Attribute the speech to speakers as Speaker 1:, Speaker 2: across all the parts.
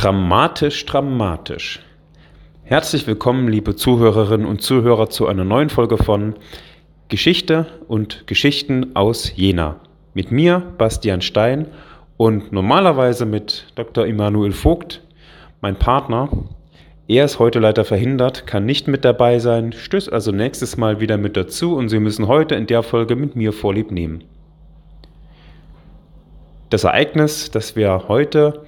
Speaker 1: Dramatisch, dramatisch. Herzlich willkommen, liebe Zuhörerinnen und Zuhörer, zu einer neuen Folge von Geschichte und Geschichten aus Jena. Mit mir, Bastian Stein, und normalerweise mit Dr. Immanuel Vogt, mein Partner. Er ist heute leider verhindert, kann nicht mit dabei sein, stößt also nächstes Mal wieder mit dazu und Sie müssen heute in der Folge mit mir Vorlieb nehmen. Das Ereignis, das wir heute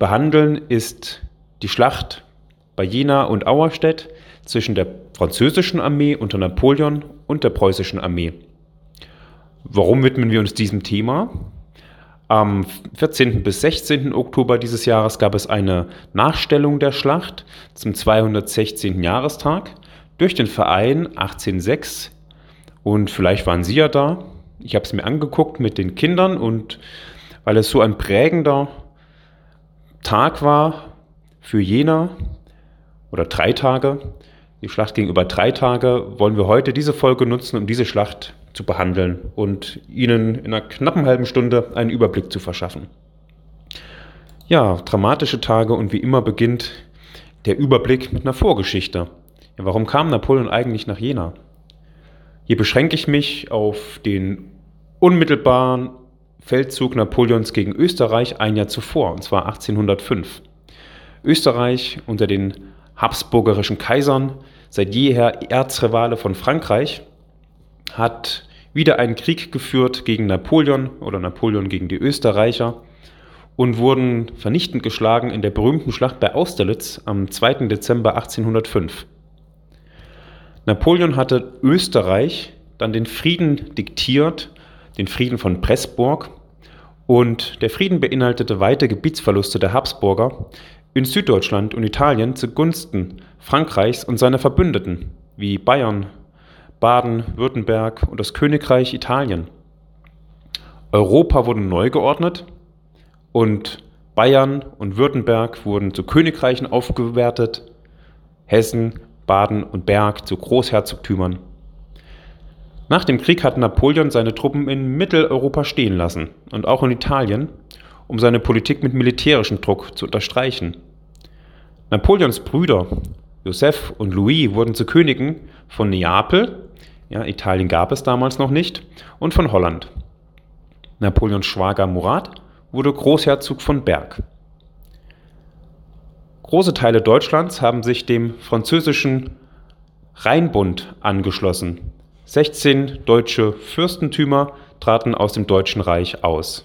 Speaker 1: behandeln, ist die Schlacht bei Jena und Auerstedt zwischen der französischen Armee unter Napoleon und der preußischen Armee. Warum widmen wir uns diesem Thema? Am 14. bis 16. Oktober dieses Jahres gab es eine Nachstellung der Schlacht zum 216. Jahrestag durch den Verein 1806 und vielleicht waren Sie ja da. Ich habe es mir angeguckt mit den Kindern und weil es so ein prägender Tag war für Jena oder drei Tage, die Schlacht ging über drei Tage, wollen wir heute diese Folge nutzen, um diese Schlacht zu behandeln und Ihnen in einer knappen halben Stunde einen Überblick zu verschaffen. Ja, dramatische Tage und wie immer beginnt der Überblick mit einer Vorgeschichte. Ja, warum kam Napoleon eigentlich nach Jena? Hier beschränke ich mich auf den unmittelbaren Feldzug Napoleons gegen Österreich ein Jahr zuvor, und zwar 1805. Österreich unter den habsburgerischen Kaisern, seit jeher Erzrivale von Frankreich, hat wieder einen Krieg geführt gegen Napoleon oder Napoleon gegen die Österreicher und wurden vernichtend geschlagen in der berühmten Schlacht bei Austerlitz am 2. Dezember 1805. Napoleon hatte Österreich dann den Frieden diktiert, den Frieden von Pressburg, und der Frieden beinhaltete weite Gebietsverluste der Habsburger in Süddeutschland und Italien zugunsten Frankreichs und seiner Verbündeten wie Bayern, Baden, Württemberg und das Königreich Italien. Europa wurde neu geordnet und Bayern und Württemberg wurden zu Königreichen aufgewertet, Hessen, Baden und Berg zu Großherzogtümern. Nach dem Krieg hat Napoleon seine Truppen in Mitteleuropa stehen lassen und auch in Italien, um seine Politik mit militärischem Druck zu unterstreichen. Napoleons Brüder Joseph und Louis wurden zu Königen von Neapel, ja, Italien gab es damals noch nicht, und von Holland. Napoleons Schwager Murat wurde Großherzog von Berg. Große Teile Deutschlands haben sich dem französischen Rheinbund angeschlossen, 16 deutsche Fürstentümer traten aus dem Deutschen Reich aus.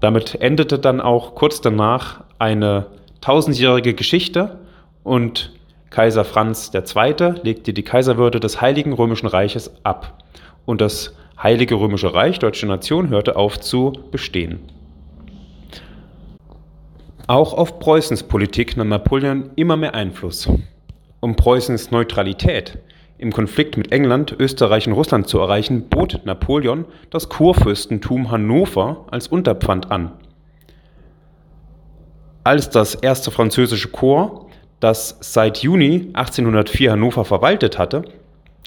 Speaker 1: Damit endete dann auch kurz danach eine tausendjährige Geschichte und Kaiser Franz II. legte die Kaiserwürde des Heiligen Römischen Reiches ab und das Heilige Römische Reich, deutsche Nation, hörte auf zu bestehen. Auch auf Preußens Politik nahm Napoleon immer mehr Einfluss. Um Preußens Neutralität im Konflikt mit England, Österreich und Russland zu erreichen, bot Napoleon das Kurfürstentum Hannover als Unterpfand an. Als das erste französische Korps, das seit Juni 1804 Hannover verwaltet hatte,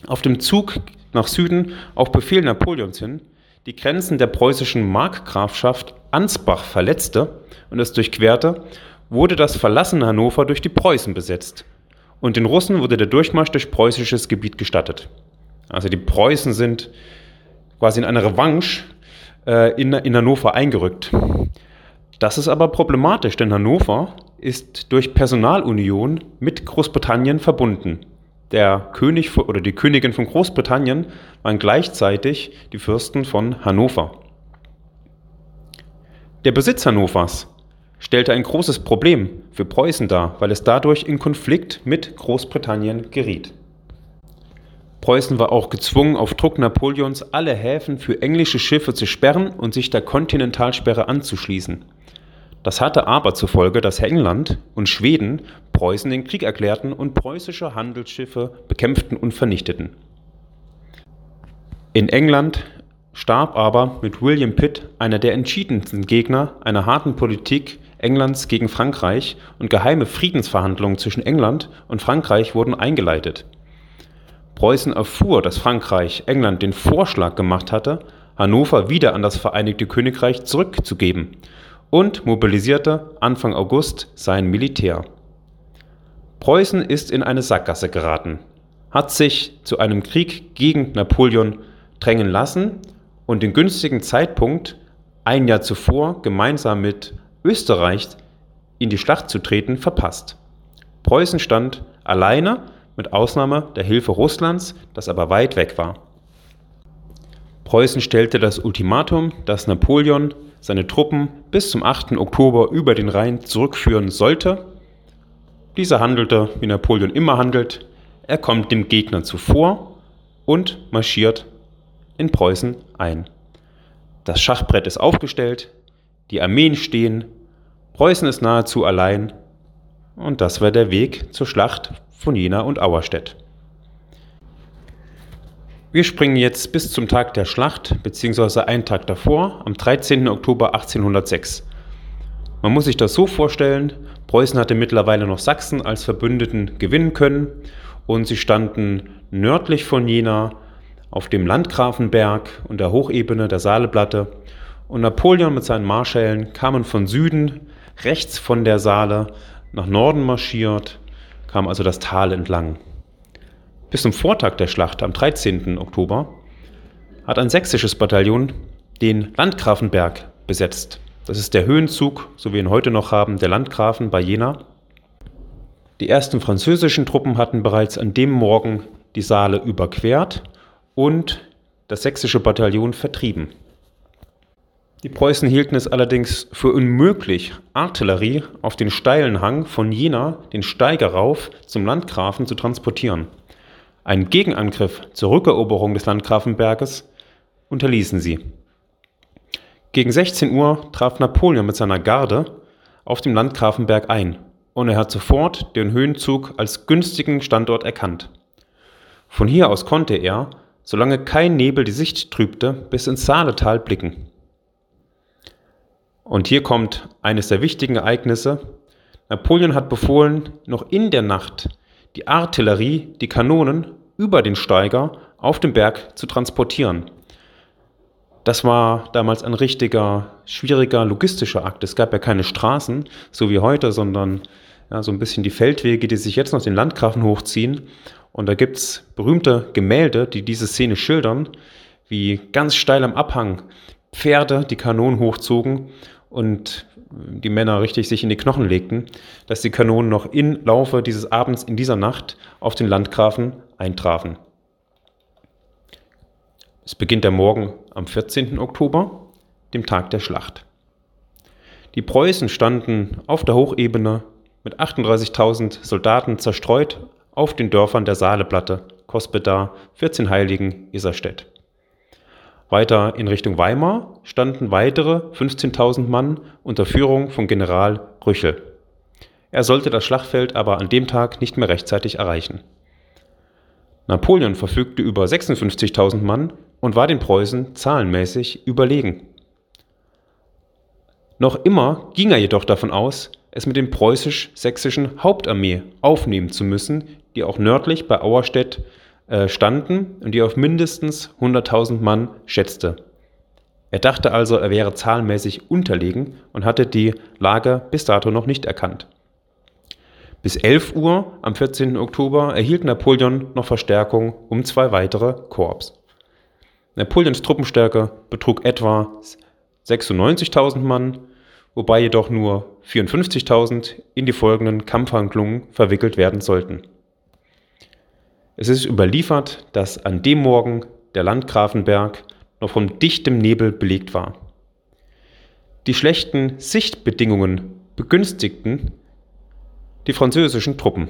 Speaker 1: auf dem Zug nach Süden auf Befehl Napoleons hin die Grenzen der preußischen Markgrafschaft Ansbach verletzte und es durchquerte, wurde das verlassene Hannover durch die Preußen besetzt und den Russen wurde der Durchmarsch durch preußisches Gebiet gestattet. Also die Preußen sind quasi in eine Revanche äh, in, in Hannover eingerückt. Das ist aber problematisch, denn Hannover ist durch Personalunion mit Großbritannien verbunden. Der König oder die Königin von Großbritannien waren gleichzeitig die Fürsten von Hannover. Der Besitz Hannovers stellte ein großes Problem für Preußen dar, weil es dadurch in Konflikt mit Großbritannien geriet. Preußen war auch gezwungen, auf Druck Napoleons alle Häfen für englische Schiffe zu sperren und sich der Kontinentalsperre anzuschließen. Das hatte aber zur Folge, dass England und Schweden Preußen den Krieg erklärten und preußische Handelsschiffe bekämpften und vernichteten. In England starb aber mit William Pitt einer der entschiedensten Gegner einer harten Politik Englands gegen Frankreich und geheime Friedensverhandlungen zwischen England und Frankreich wurden eingeleitet. Preußen erfuhr, dass Frankreich England den Vorschlag gemacht hatte, Hannover wieder an das Vereinigte Königreich zurückzugeben und mobilisierte Anfang August sein Militär. Preußen ist in eine Sackgasse geraten, hat sich zu einem Krieg gegen Napoleon drängen lassen und den günstigen Zeitpunkt, ein Jahr zuvor gemeinsam mit Österreich in die Schlacht zu treten, verpasst. Preußen stand alleine mit Ausnahme der Hilfe Russlands, das aber weit weg war. Preußen stellte das Ultimatum, dass Napoleon seine Truppen bis zum 8. Oktober über den Rhein zurückführen sollte. Dieser handelte, wie Napoleon immer handelt, er kommt dem Gegner zuvor und marschiert in Preußen ein. Das Schachbrett ist aufgestellt, die Armeen stehen, Preußen ist nahezu allein und das war der Weg zur Schlacht von Jena und Auerstedt. Wir springen jetzt bis zum Tag der Schlacht, beziehungsweise einen Tag davor, am 13. Oktober 1806. Man muss sich das so vorstellen, Preußen hatte mittlerweile noch Sachsen als Verbündeten gewinnen können und sie standen nördlich von Jena auf dem Landgrafenberg und der Hochebene der Saaleplatte und Napoleon mit seinen Marschällen kamen von Süden, rechts von der Saale, nach Norden marschiert, kam also das Tal entlang. Bis zum Vortag der Schlacht am 13. Oktober hat ein sächsisches Bataillon den Landgrafenberg besetzt. Das ist der Höhenzug, so wie wir ihn heute noch haben, der Landgrafen bei Jena. Die ersten französischen Truppen hatten bereits an dem Morgen die Saale überquert und das sächsische Bataillon vertrieben. Die Preußen hielten es allerdings für unmöglich, Artillerie auf den steilen Hang von Jena, den Steiger rauf, zum Landgrafen zu transportieren. Einen Gegenangriff zur Rückeroberung des Landgrafenberges unterließen sie. Gegen 16 Uhr traf Napoleon mit seiner Garde auf dem Landgrafenberg ein und er hat sofort den Höhenzug als günstigen Standort erkannt. Von hier aus konnte er, solange kein Nebel die Sicht trübte, bis ins Saaletal blicken. Und hier kommt eines der wichtigen Ereignisse. Napoleon hat befohlen, noch in der Nacht die Artillerie, die Kanonen über den Steiger auf dem Berg zu transportieren. Das war damals ein richtiger, schwieriger logistischer Akt. Es gab ja keine Straßen, so wie heute, sondern ja, so ein bisschen die Feldwege, die sich jetzt noch den Landgrafen hochziehen. Und da gibt es berühmte Gemälde, die diese Szene schildern, wie ganz steil am Abhang Pferde die Kanonen hochzogen und die Männer richtig sich in die Knochen legten, dass die Kanonen noch im Laufe dieses Abends in dieser Nacht auf den Landgrafen eintrafen. Es beginnt der Morgen am 14. Oktober, dem Tag der Schlacht. Die Preußen standen auf der Hochebene mit 38.000 Soldaten zerstreut auf den Dörfern der Saaleplatte, Kospeda, 14 Heiligen, Iserstedt. Weiter in Richtung Weimar standen weitere 15.000 Mann unter Führung von General Rüchel. Er sollte das Schlachtfeld aber an dem Tag nicht mehr rechtzeitig erreichen. Napoleon verfügte über 56.000 Mann und war den Preußen zahlenmäßig überlegen. Noch immer ging er jedoch davon aus, es mit dem preußisch-sächsischen Hauptarmee aufnehmen zu müssen, die auch nördlich bei Auerstedt äh, standen und die auf mindestens 100.000 Mann schätzte. Er dachte also, er wäre zahlenmäßig unterlegen und hatte die Lage bis dato noch nicht erkannt. Bis 11 Uhr am 14. Oktober erhielt Napoleon noch Verstärkung um zwei weitere Korps. Napoleons Truppenstärke betrug etwa 96.000 Mann, wobei jedoch nur 54.000 in die folgenden Kampfhandlungen verwickelt werden sollten. Es ist überliefert, dass an dem Morgen der Landgrafenberg noch von dichtem Nebel belegt war. Die schlechten Sichtbedingungen begünstigten die französischen Truppen.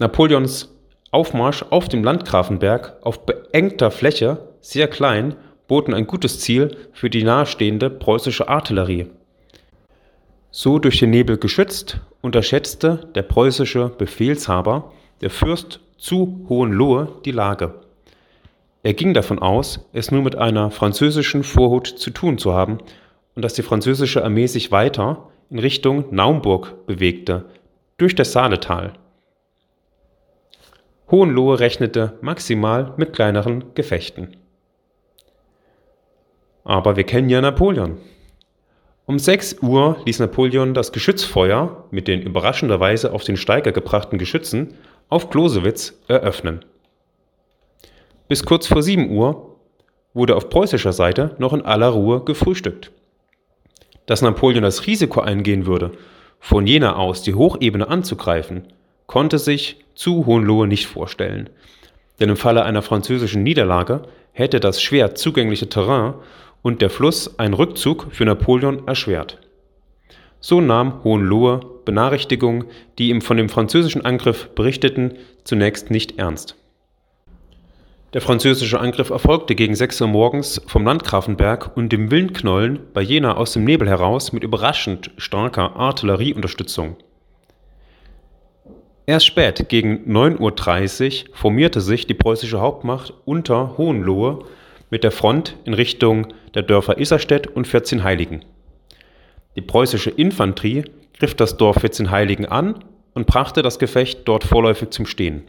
Speaker 1: Napoleons Aufmarsch auf dem Landgrafenberg auf beengter Fläche, sehr klein, boten ein gutes Ziel für die nahestehende preußische Artillerie. So durch den Nebel geschützt, unterschätzte der preußische Befehlshaber, der Fürst zu Hohenlohe, die Lage. Er ging davon aus, es nur mit einer französischen Vorhut zu tun zu haben und dass die französische Armee sich weiter in Richtung Naumburg bewegte, durch das Saaletal. Hohenlohe rechnete maximal mit kleineren Gefechten. Aber wir kennen ja Napoleon. Um 6 Uhr ließ Napoleon das Geschützfeuer mit den überraschenderweise auf den Steiger gebrachten Geschützen auf Closewitz eröffnen. Bis kurz vor 7 Uhr wurde auf preußischer Seite noch in aller Ruhe gefrühstückt. Dass Napoleon das Risiko eingehen würde, von Jena aus die Hochebene anzugreifen, konnte sich zu Hohenlohe nicht vorstellen, denn im Falle einer französischen Niederlage hätte das schwer zugängliche Terrain und der Fluss einen Rückzug für Napoleon erschwert. So nahm Hohenlohe Benachrichtigungen, die ihm von dem französischen Angriff berichteten, zunächst nicht ernst. Der französische Angriff erfolgte gegen 6 Uhr morgens vom Landgrafenberg und dem Windknollen bei Jena aus dem Nebel heraus mit überraschend starker Artillerieunterstützung. Erst spät, gegen 9.30 Uhr, formierte sich die preußische Hauptmacht unter Hohenlohe mit der Front in Richtung der Dörfer Isserstedt und Vierzehnheiligen. Die preußische Infanterie griff das Dorf Vierzehnheiligen an und brachte das Gefecht dort vorläufig zum Stehen.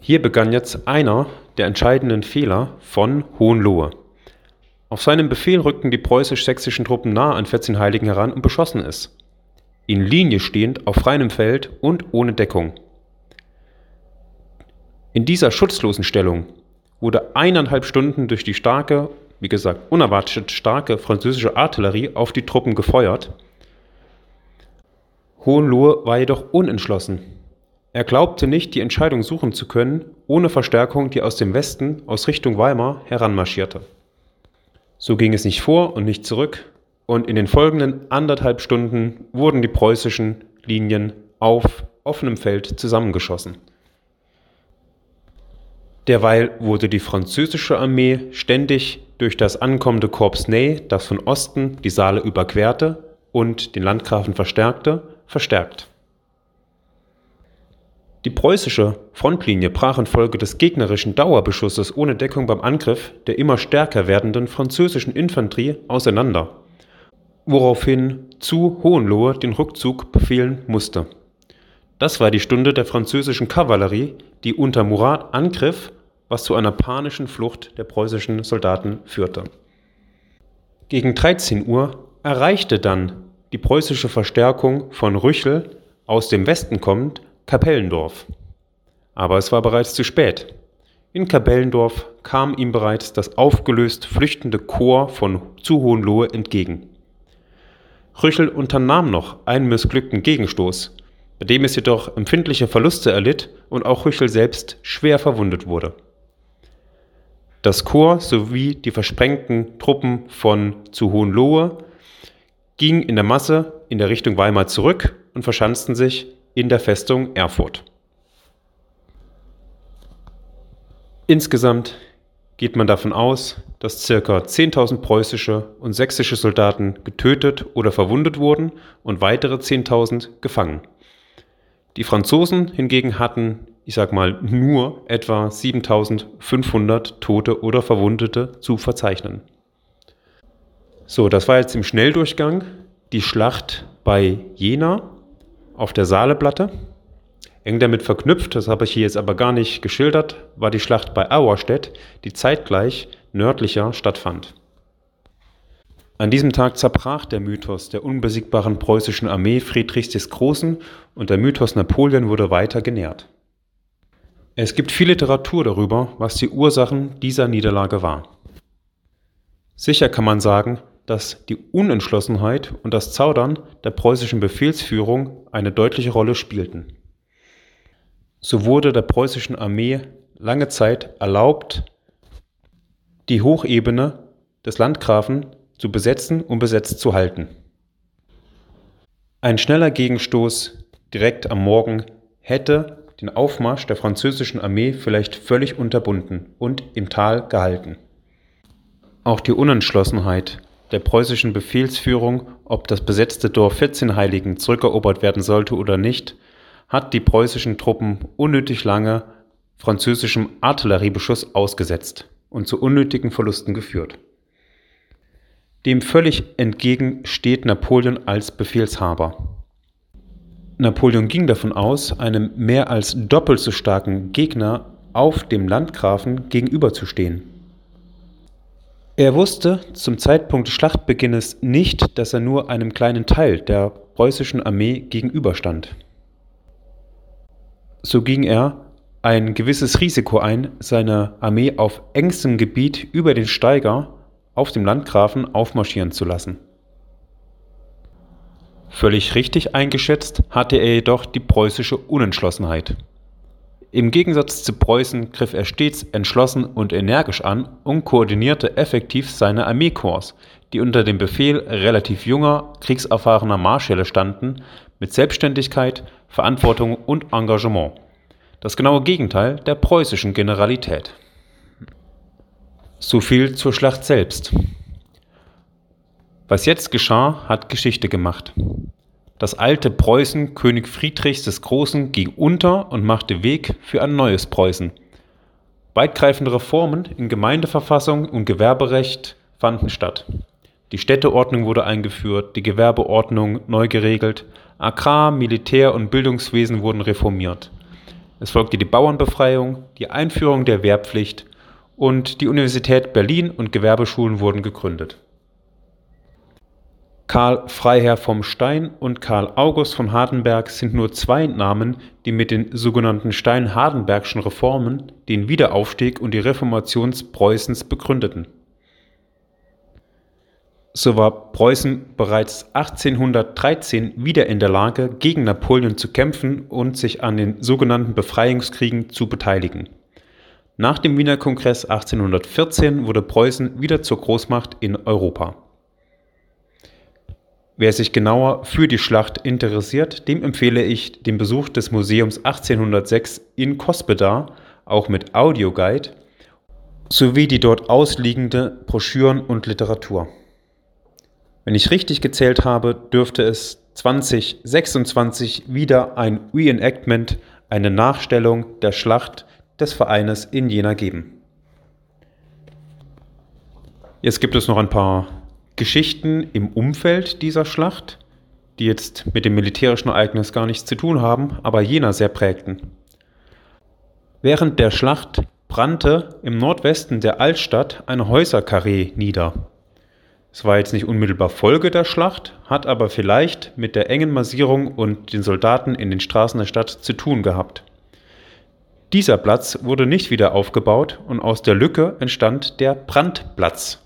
Speaker 1: Hier begann jetzt einer der entscheidenden Fehler von Hohenlohe. Auf seinen Befehl rückten die preußisch-sächsischen Truppen nahe an Vierzehnheiligen heran und beschossen es. In Linie stehend, auf freiem Feld und ohne Deckung. In dieser schutzlosen Stellung wurde eineinhalb Stunden durch die starke, wie gesagt, unerwartet starke französische Artillerie auf die Truppen gefeuert. Hohenlohe war jedoch unentschlossen. Er glaubte nicht, die Entscheidung suchen zu können, ohne Verstärkung, die aus dem Westen, aus Richtung Weimar, heranmarschierte. So ging es nicht vor und nicht zurück, und in den folgenden anderthalb Stunden wurden die preußischen Linien auf offenem Feld zusammengeschossen. Derweil wurde die französische Armee ständig durch das ankommende Korps Ney, das von Osten die Saale überquerte und den Landgrafen verstärkte, verstärkt. Die preußische Frontlinie brach infolge des gegnerischen Dauerbeschusses ohne Deckung beim Angriff der immer stärker werdenden französischen Infanterie auseinander, woraufhin zu Hohenlohe den Rückzug befehlen musste. Das war die Stunde der französischen Kavallerie, die unter Murat angriff, was zu einer panischen Flucht der preußischen Soldaten führte. Gegen 13 Uhr erreichte dann die preußische Verstärkung von Rüchel aus dem Westen kommend Kapellendorf. Aber es war bereits zu spät. In Kapellendorf kam ihm bereits das aufgelöst flüchtende Korps von zu Hohenlohe entgegen. Rüchel unternahm noch einen missglückten Gegenstoß, bei dem es jedoch empfindliche Verluste erlitt und auch Rüchel selbst schwer verwundet wurde. Das Korps sowie die versprengten Truppen von zu Hohenlohe gingen in der Masse in der Richtung Weimar zurück und verschanzten sich in der Festung Erfurt. Insgesamt geht man davon aus, dass ca. 10.000 preußische und sächsische Soldaten getötet oder verwundet wurden und weitere 10.000 gefangen. Die Franzosen hingegen hatten, ich sag mal, nur etwa 7.500 Tote oder Verwundete zu verzeichnen. So, das war jetzt im Schnelldurchgang die Schlacht bei Jena auf der Saaleplatte. Eng damit verknüpft, das habe ich hier jetzt aber gar nicht geschildert, war die Schlacht bei Auerstedt, die zeitgleich nördlicher stattfand. An diesem Tag zerbrach der Mythos der unbesiegbaren preußischen Armee Friedrichs des Großen und der Mythos Napoleon wurde weiter genährt. Es gibt viel Literatur darüber, was die Ursachen dieser Niederlage war. Sicher kann man sagen, dass die Unentschlossenheit und das Zaudern der preußischen Befehlsführung eine deutliche Rolle spielten. So wurde der preußischen Armee lange Zeit erlaubt, die Hochebene des Landgrafen zu besetzen und besetzt zu halten. Ein schneller Gegenstoß direkt am Morgen hätte den Aufmarsch der französischen Armee vielleicht völlig unterbunden und im Tal gehalten. Auch die Unentschlossenheit der preußischen Befehlsführung, ob das besetzte Dorf Vierzehnheiligen zurückerobert werden sollte oder nicht, hat die preußischen Truppen unnötig lange französischem Artilleriebeschuss ausgesetzt und zu unnötigen Verlusten geführt. Dem völlig entgegen steht Napoleon als Befehlshaber. Napoleon ging davon aus, einem mehr als doppelt so starken Gegner auf dem Landgrafen gegenüberzustehen. Er wusste zum Zeitpunkt des Schlachtbeginnes nicht, dass er nur einem kleinen Teil der preußischen Armee gegenüberstand. So ging er ein gewisses Risiko ein, seine Armee auf engstem Gebiet über den Steiger auf dem Landgrafen aufmarschieren zu lassen. Völlig richtig eingeschätzt hatte er jedoch die preußische Unentschlossenheit. Im Gegensatz zu Preußen griff er stets entschlossen und energisch an und koordinierte effektiv seine Armeekorps, die unter dem Befehl relativ junger, kriegserfahrener Marschälle standen, mit Selbstständigkeit, Verantwortung und Engagement. Das genaue Gegenteil der preußischen Generalität. So viel zur Schlacht selbst. Was jetzt geschah, hat Geschichte gemacht. Das alte Preußen König Friedrichs des Großen ging unter und machte Weg für ein neues Preußen. Weitgreifende Reformen in Gemeindeverfassung und Gewerberecht fanden statt. Die Städteordnung wurde eingeführt, die Gewerbeordnung neu geregelt, Agrar-, Militär- und Bildungswesen wurden reformiert. Es folgte die Bauernbefreiung, die Einführung der Wehrpflicht und die Universität Berlin und Gewerbeschulen wurden gegründet. Karl Freiherr vom Stein und Karl August von Hardenberg sind nur zwei Namen, die mit den sogenannten Stein-Hardenbergschen Reformen den Wiederaufstieg und die Reformation Preußens begründeten. So war Preußen bereits 1813 wieder in der Lage, gegen Napoleon zu kämpfen und sich an den sogenannten Befreiungskriegen zu beteiligen. Nach dem Wiener Kongress 1814 wurde Preußen wieder zur Großmacht in Europa. Wer sich genauer für die Schlacht interessiert, dem empfehle ich den Besuch des Museums 1806 in Cospedar, auch mit Audioguide, sowie die dort ausliegende Broschüren und Literatur. Wenn ich richtig gezählt habe, dürfte es 2026 wieder ein Reenactment, eine Nachstellung der Schlacht des Vereines in Jena geben. Jetzt gibt es noch ein paar Geschichten im Umfeld dieser Schlacht, die jetzt mit dem militärischen Ereignis gar nichts zu tun haben, aber Jena sehr prägten. Während der Schlacht brannte im Nordwesten der Altstadt ein Häuserkarree nieder. Es war jetzt nicht unmittelbar Folge der Schlacht, hat aber vielleicht mit der engen Massierung und den Soldaten in den Straßen der Stadt zu tun gehabt. Dieser Platz wurde nicht wieder aufgebaut und aus der Lücke entstand der Brandplatz.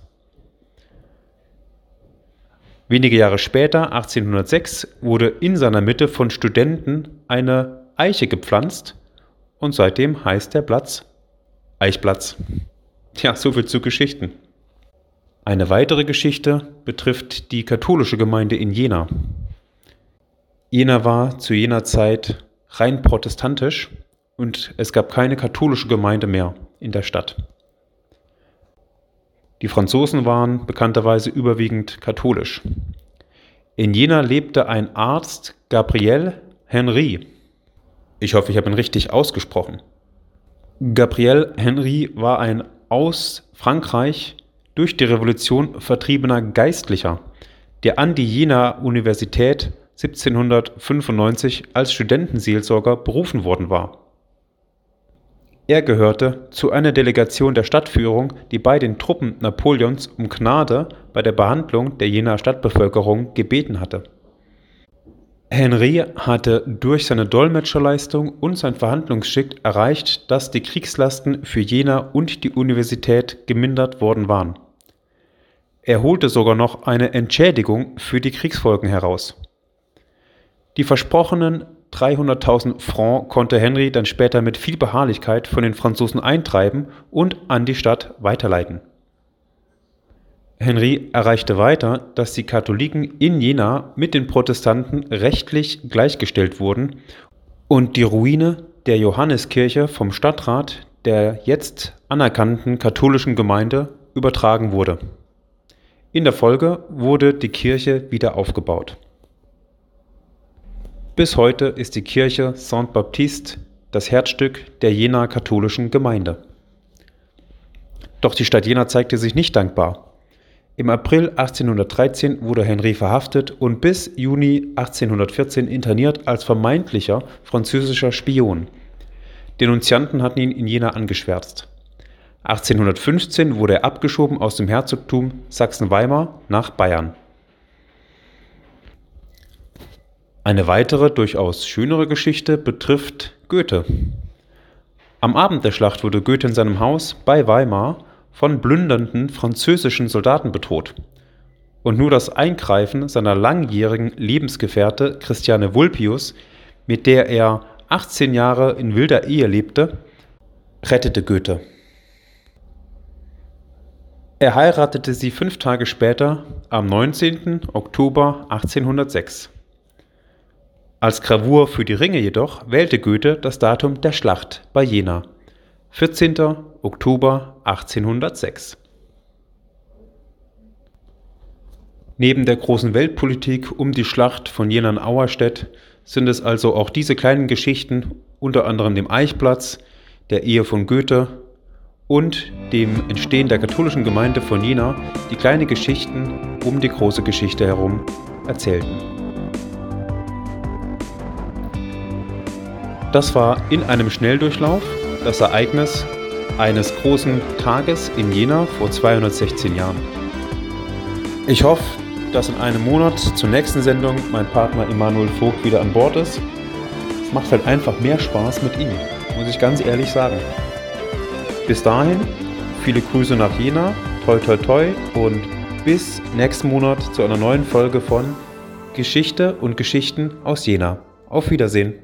Speaker 1: Wenige Jahre später, 1806, wurde in seiner Mitte von Studenten eine Eiche gepflanzt und seitdem heißt der Platz Eichplatz. Ja, soviel zu Geschichten. Eine weitere Geschichte betrifft die katholische Gemeinde in Jena. Jena war zu jener Zeit rein protestantisch und es gab keine katholische Gemeinde mehr in der Stadt. Die Franzosen waren bekannterweise überwiegend katholisch. In Jena lebte ein Arzt, Gabriel Henry. Ich hoffe, ich habe ihn richtig ausgesprochen. Gabriel Henry war ein aus Frankreich durch die Revolution vertriebener Geistlicher, der an die Jena Universität 1795 als Studentenseelsorger berufen worden war. Er gehörte zu einer Delegation der Stadtführung, die bei den Truppen Napoleons um Gnade bei der Behandlung der Jenaer Stadtbevölkerung gebeten hatte. Henri hatte durch seine Dolmetscherleistung und sein Verhandlungsgeschick erreicht, dass die Kriegslasten für Jena und die Universität gemindert worden waren. Er holte sogar noch eine Entschädigung für die Kriegsfolgen heraus. Die versprochenen 300.000 Francs konnte Henry dann später mit viel Beharrlichkeit von den Franzosen eintreiben und an die Stadt weiterleiten. Henry erreichte weiter, dass die Katholiken in Jena mit den Protestanten rechtlich gleichgestellt wurden und die Ruine der Johanneskirche vom Stadtrat der jetzt anerkannten katholischen Gemeinde übertragen wurde. In der Folge wurde die Kirche wieder aufgebaut. Bis heute ist die Kirche Saint-Baptiste das Herzstück der Jenaer katholischen Gemeinde. Doch die Stadt Jena zeigte sich nicht dankbar. Im April 1813 wurde Henri verhaftet und bis Juni 1814 interniert als vermeintlicher französischer Spion. Denunzianten hatten ihn in Jena angeschwärzt. 1815 wurde er abgeschoben aus dem Herzogtum Sachsen-Weimar nach Bayern. Eine weitere, durchaus schönere Geschichte betrifft Goethe. Am Abend der Schlacht wurde Goethe in seinem Haus bei Weimar von plündernden französischen Soldaten bedroht. Und nur das Eingreifen seiner langjährigen Lebensgefährte Christiane Vulpius, mit der er 18 Jahre in wilder Ehe lebte, rettete Goethe. Er heiratete sie fünf Tage später, am 19. Oktober 1806. Als Gravur für die Ringe jedoch wählte Goethe das Datum der Schlacht bei Jena, 14. Oktober 1806. Neben der großen Weltpolitik um die Schlacht von Jena in Auerstedt sind es also auch diese kleinen Geschichten, unter anderem dem Eichplatz, der Ehe von Goethe und dem Entstehen der katholischen Gemeinde von Jena, die kleine Geschichten um die große Geschichte herum erzählten. Das war in einem Schnelldurchlauf das Ereignis eines großen Tages in Jena vor 216 Jahren. Ich hoffe, dass in einem Monat zur nächsten Sendung mein Partner Emanuel Vogt wieder an Bord ist. Es macht halt einfach mehr Spaß mit ihm, muss ich ganz ehrlich sagen. Bis dahin, viele Grüße nach Jena, toi toi toi und bis nächsten Monat zu einer neuen Folge von Geschichte und Geschichten aus Jena. Auf Wiedersehen.